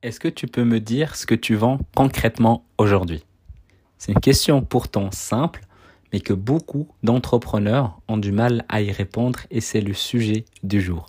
Est-ce que tu peux me dire ce que tu vends concrètement aujourd'hui? C'est une question pourtant simple, mais que beaucoup d'entrepreneurs ont du mal à y répondre et c'est le sujet du jour.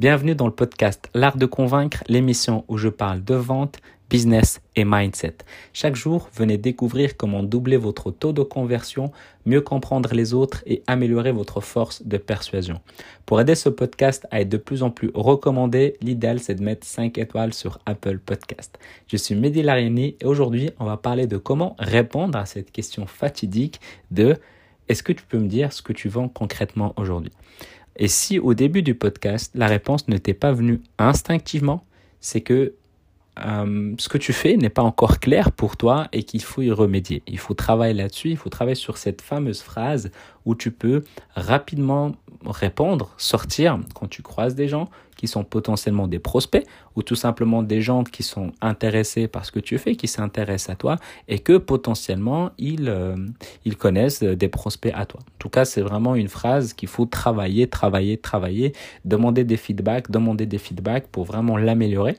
Bienvenue dans le podcast L'Art de Convaincre, l'émission où je parle de vente, business et mindset. Chaque jour, venez découvrir comment doubler votre taux de conversion, mieux comprendre les autres et améliorer votre force de persuasion. Pour aider ce podcast à être de plus en plus recommandé, l'idéal c'est de mettre 5 étoiles sur Apple Podcast. Je suis Mehdi Lariani et aujourd'hui, on va parler de comment répondre à cette question fatidique de est-ce que tu peux me dire ce que tu vends concrètement aujourd'hui? Et si au début du podcast, la réponse ne t'est pas venue instinctivement, c'est que euh, ce que tu fais n'est pas encore clair pour toi et qu'il faut y remédier. Il faut travailler là-dessus, il faut travailler sur cette fameuse phrase où tu peux rapidement répondre, sortir quand tu croises des gens qui sont potentiellement des prospects ou tout simplement des gens qui sont intéressés par ce que tu fais, qui s'intéressent à toi et que potentiellement ils, euh, ils connaissent des prospects à toi. En tout cas, c'est vraiment une phrase qu'il faut travailler, travailler, travailler, demander des feedbacks, demander des feedbacks pour vraiment l'améliorer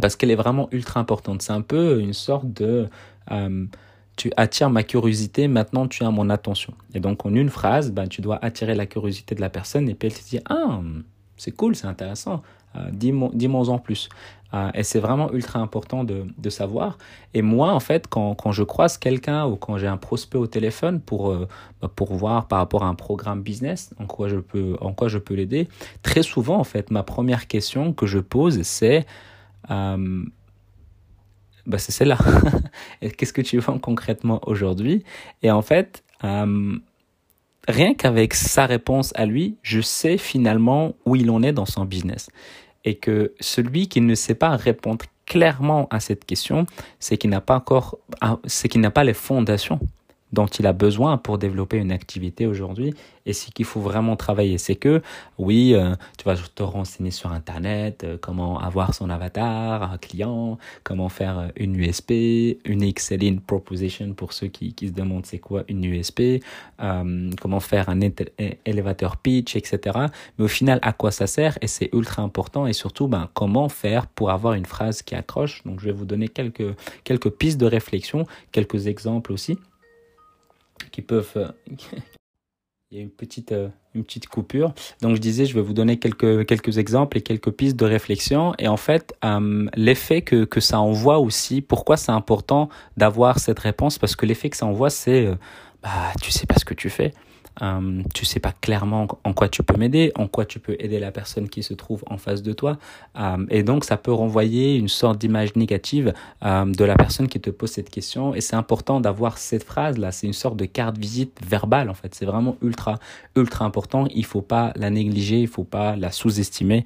parce qu'elle est vraiment ultra importante. C'est un peu une sorte de euh, tu attires ma curiosité, maintenant tu as mon attention. Et donc en une phrase, ben, tu dois attirer la curiosité de la personne et puis elle te dit ah c'est cool, c'est intéressant, euh, dis-moi en plus. Euh, et c'est vraiment ultra important de, de, savoir. Et moi, en fait, quand, quand je croise quelqu'un ou quand j'ai un prospect au téléphone pour, bah, pour voir par rapport à un programme business en quoi je peux, en quoi je peux l'aider, très souvent, en fait, ma première question que je pose, c'est euh, bah c'est celle-là. Qu'est-ce que tu vends concrètement aujourd'hui? Et en fait, euh, rien qu'avec sa réponse à lui, je sais finalement où il en est dans son business. Et que celui qui ne sait pas répondre clairement à cette question, c'est qu'il n'a pas encore, ah, c'est qu'il n'a pas les fondations dont il a besoin pour développer une activité aujourd'hui et ce qu'il faut vraiment travailler. C'est que, oui, euh, tu vas te renseigner sur Internet, euh, comment avoir son avatar, un client, comment faire une USP, une Selling Proposition pour ceux qui, qui se demandent c'est quoi une USP, euh, comment faire un elevator pitch, etc. Mais au final, à quoi ça sert? Et c'est ultra important et surtout, ben, comment faire pour avoir une phrase qui accroche? Donc, je vais vous donner quelques, quelques pistes de réflexion, quelques exemples aussi qui peuvent... Euh, il y a une petite, euh, une petite coupure. Donc je disais, je vais vous donner quelques, quelques exemples et quelques pistes de réflexion. Et en fait, euh, l'effet que, que ça envoie aussi, pourquoi c'est important d'avoir cette réponse? Parce que l'effet que ça envoie, c'est, bah, tu sais pas ce que tu fais. Euh, tu sais pas clairement en quoi tu peux m'aider, en quoi tu peux aider la personne qui se trouve en face de toi. Euh, et donc, ça peut renvoyer une sorte d'image négative euh, de la personne qui te pose cette question. Et c'est important d'avoir cette phrase-là. C'est une sorte de carte visite verbale, en fait. C'est vraiment ultra, ultra important. Il faut pas la négliger, il faut pas la sous-estimer.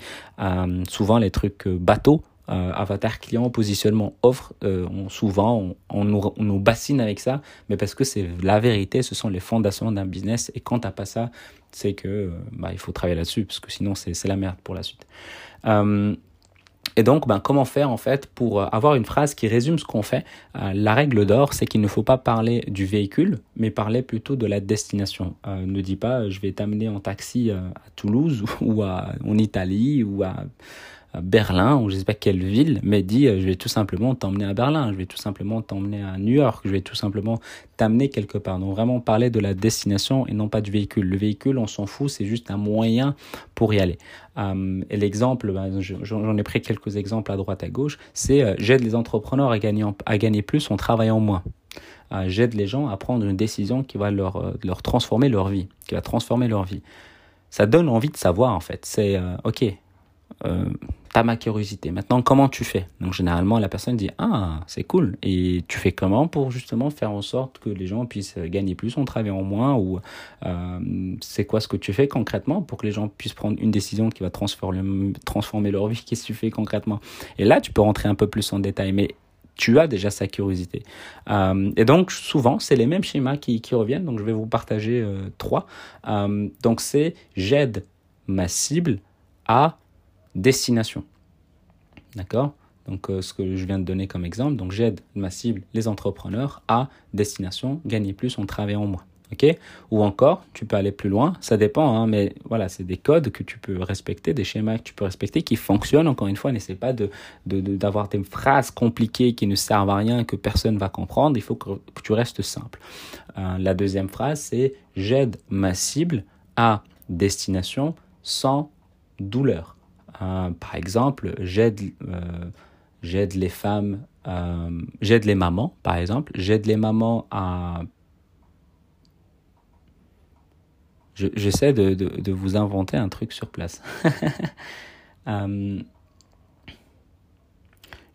Souvent, les trucs bateaux, euh, avatar client, positionnement offre, euh, on, souvent on, nous, bassine avec ça, mais parce que c'est la vérité, ce sont les fondations d'un business. Et quand t'as pas ça, c'est que euh, bah, il faut travailler là-dessus, parce que sinon c'est la merde pour la suite. et donc, ben, comment faire en fait pour avoir une phrase qui résume ce qu'on fait? La règle d'or, c'est qu'il ne faut pas parler du véhicule, mais parler plutôt de la destination. ne dis pas, je vais t'amener en taxi à Toulouse ou à, en Italie ou à Berlin ou je sais pas quelle ville, mais dit euh, je vais tout simplement t'emmener à Berlin, je vais tout simplement t'emmener à New York, je vais tout simplement t'amener quelque part. Donc vraiment parler de la destination et non pas du véhicule. Le véhicule, on s'en fout, c'est juste un moyen pour y aller. Euh, et l'exemple, ben, j'en ai pris quelques exemples à droite à gauche, c'est euh, j'aide les entrepreneurs à gagner, à gagner plus en travaillant moins. j'aide les gens à prendre une décision qui va leur, leur transformer leur vie, qui va transformer leur vie. Ça donne envie de savoir en fait. C'est ok, t'as ma curiosité. Maintenant, comment tu fais? Donc, généralement, la personne dit Ah, c'est cool. Et tu fais comment pour justement faire en sorte que les gens puissent gagner plus en travaillant moins Ou euh, c'est quoi ce que tu fais concrètement pour que les gens puissent prendre une décision qui va transformer, transformer leur vie? Qu'est-ce que tu fais concrètement? Et là, tu peux rentrer un peu plus en détail. Mais tu as déjà sa curiosité. Euh, et donc, souvent, c'est les mêmes schémas qui, reviennent. Donc, je vais vous partager euh, trois. Euh, donc, c'est j'aide ma cible à destination. D'accord? Donc, euh, ce que je viens de donner comme exemple, donc j'aide ma cible, les entrepreneurs, à destination, gagner plus en travaillant moins. Ok? Ou encore, tu peux aller plus loin, ça dépend, hein, mais voilà, c'est des codes que tu peux respecter, des schémas que tu peux respecter qui fonctionnent. Encore une fois, n'essaie pas de, d'avoir des phrases compliquées qui ne servent à rien, que personne va comprendre. Il faut que, tu restes simple. Euh, la deuxième phrase, c'est j'aide ma cible à destination sans douleur. Euh, par exemple, j'aide, euh, j'aide les femmes, j'aide les mamans, par exemple, j'aide les mamans à J'essaie de, de, vous inventer un truc sur place. euh,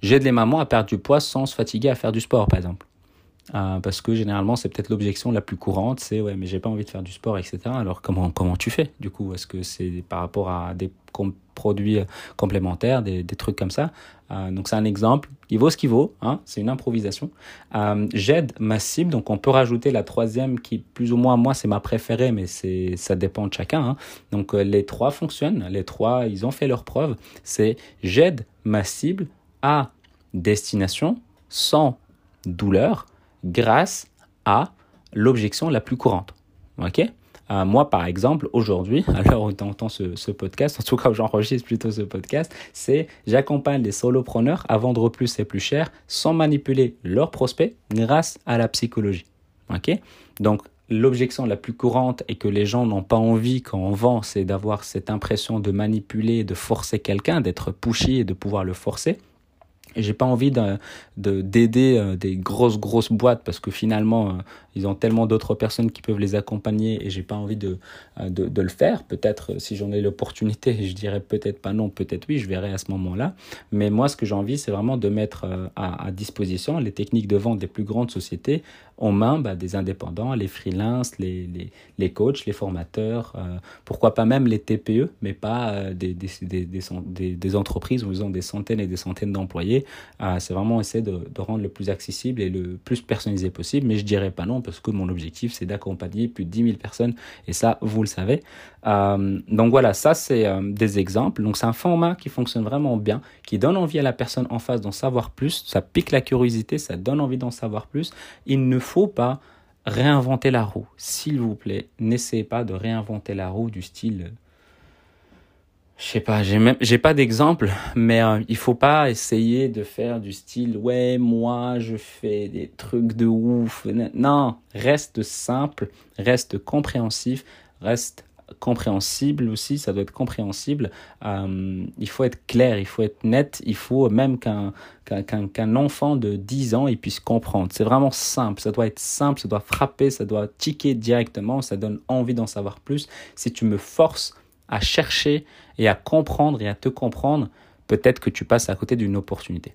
J'aide les mamans à perdre du poids sans se fatiguer à faire du sport, par exemple. Euh, parce que généralement, c'est peut-être l'objection la plus courante, c'est ouais, mais j'ai pas envie de faire du sport, etc. Alors comment comment tu fais du coup? Est-ce que c'est par rapport à des produits euh, complémentaires, des, des trucs comme ça? Euh, Donc c'est un exemple. Il vaut ce qu'il vaut. Hein, c'est une improvisation. J'aide ma cible, donc on peut rajouter la troisième qui plus ou moins moi c'est ma préférée, mais c'est ça dépend de chacun. Hein. Donc les trois fonctionnent. Les trois ils ont fait leur preuve. C'est j'aide ma cible à destination sans douleur grâce à l'objection la plus courante. Ok? Euh, moi, par exemple, aujourd'hui, à l'heure où tu entends ce, podcast, en tout cas où j'enregistre plutôt ce podcast, c'est j'accompagne les solopreneurs à vendre plus et plus cher sans manipuler leurs prospects grâce à la psychologie. Ok? Donc, l'objection la plus courante et que les gens n'ont pas envie quand on vend, c'est d'avoir cette impression de manipuler, de forcer quelqu'un, d'être pushy et de pouvoir le forcer. J'ai pas envie de d'aider euh, des grosses grosses boîtes parce que finalement euh, ils ont tellement d'autres personnes qui peuvent les accompagner et j'ai pas envie de, euh, de, de le faire. Peut-être si j'en ai l'opportunité, je dirais peut-être pas non, peut-être oui, je verrai à ce moment-là. Mais moi, ce que j'ai envie, c'est vraiment de mettre à, à, disposition les techniques de vente des plus grandes sociétés en main bah, des indépendants, les freelances, les, les, les coachs, les formateurs, pourquoi pas même les TPE, mais pas des, des, des, des entreprises où ils ont des centaines et des centaines d'employés c'est vraiment essayer de, rendre le plus accessible et le plus personnalisé possible. Mais je dirais pas non parce que mon objectif c'est d'accompagner plus de 10 000 personnes et ça vous le savez. Euh, donc voilà, ça c'est euh, des exemples. Donc c'est un format qui fonctionne vraiment bien, qui donne envie à la personne en face d'en savoir plus. Ça pique la curiosité, ça donne envie d'en savoir plus. Il ne faut pas réinventer la roue. S'il vous plaît, n'essayez pas de réinventer la roue du style je sais pas, j'ai même j'ai pas d'exemple, mais euh, il faut pas essayer de faire du style ouais, moi je fais des trucs de ouf. Non, reste simple, reste compréhensif, reste compréhensible aussi, ça doit être compréhensible. Euh, il faut être clair, il faut être net, il faut même qu'un qu'un enfant de 10 ans il puisse comprendre. C'est vraiment simple, ça doit être simple, ça doit frapper, ça doit ticker directement, ça donne envie d'en savoir plus. Si tu me forces à chercher et à comprendre et à te comprendre, peut-être que tu passes à côté d'une opportunité.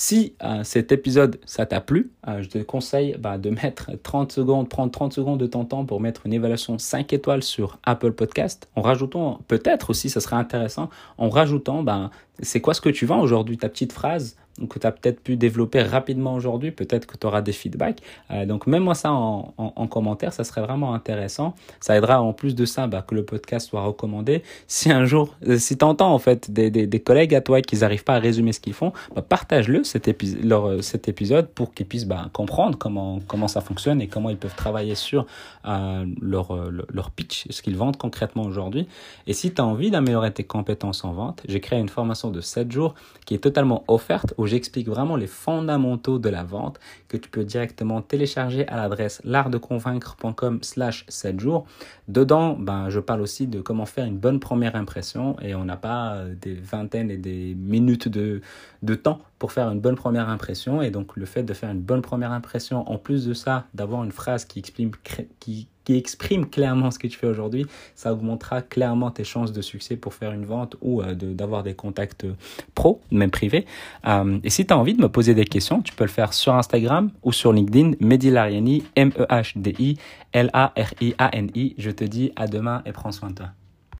Si euh, cet épisode, ça t'a plu, euh, je te conseille bah, de mettre 30 secondes, prendre 30 secondes de ton temps pour mettre une évaluation 5 étoiles sur Apple Podcast, en rajoutant, peut-être aussi, ça serait intéressant, en rajoutant, bah, c'est quoi ce que tu vends aujourd'hui, ta petite phrase que tu as peut-être pu développer rapidement aujourd'hui, peut-être que tu auras des feedbacks. Euh, donc mets-moi ça en, en, commentaire, ça serait vraiment intéressant. Ça aidera en plus de ça bah, que le podcast soit recommandé. Si un jour, euh, si tu entends en fait des, des, collègues à toi qui n'arrivent pas à résumer ce qu'ils font, bah, partage-le cet, euh, cet épisode pour qu'ils puissent bah, comprendre comment, comment ça fonctionne et comment ils peuvent travailler sur leur, leur pitch, ce qu'ils vendent concrètement aujourd'hui. Et si tu as envie d'améliorer tes compétences en vente, j'ai créé une formation de 7 jours qui est totalement offerte j'explique vraiment les fondamentaux de la vente que tu peux directement télécharger à l'adresse l'artdeconvaincre.com slash 7 jours. Dedans, ben, je parle aussi de comment faire une bonne première impression et on n'a pas euh, des vingtaines et des minutes de, de temps pour faire une bonne première impression. Et donc le fait de faire une bonne première impression, en plus de ça, d'avoir une phrase qui exprime, qui, qui exprime clairement ce que tu fais aujourd'hui, ça augmentera clairement tes chances de succès pour faire une vente ou euh, d'avoir des contacts pro, même privés. Euh, et si tu as envie de me poser des questions, tu peux le faire sur Instagram ou sur LinkedIn, Mehdi Lariani, M-E-H-D-I, L-A-R-I-A-N-I. Je te dis à demain et prends soin de toi.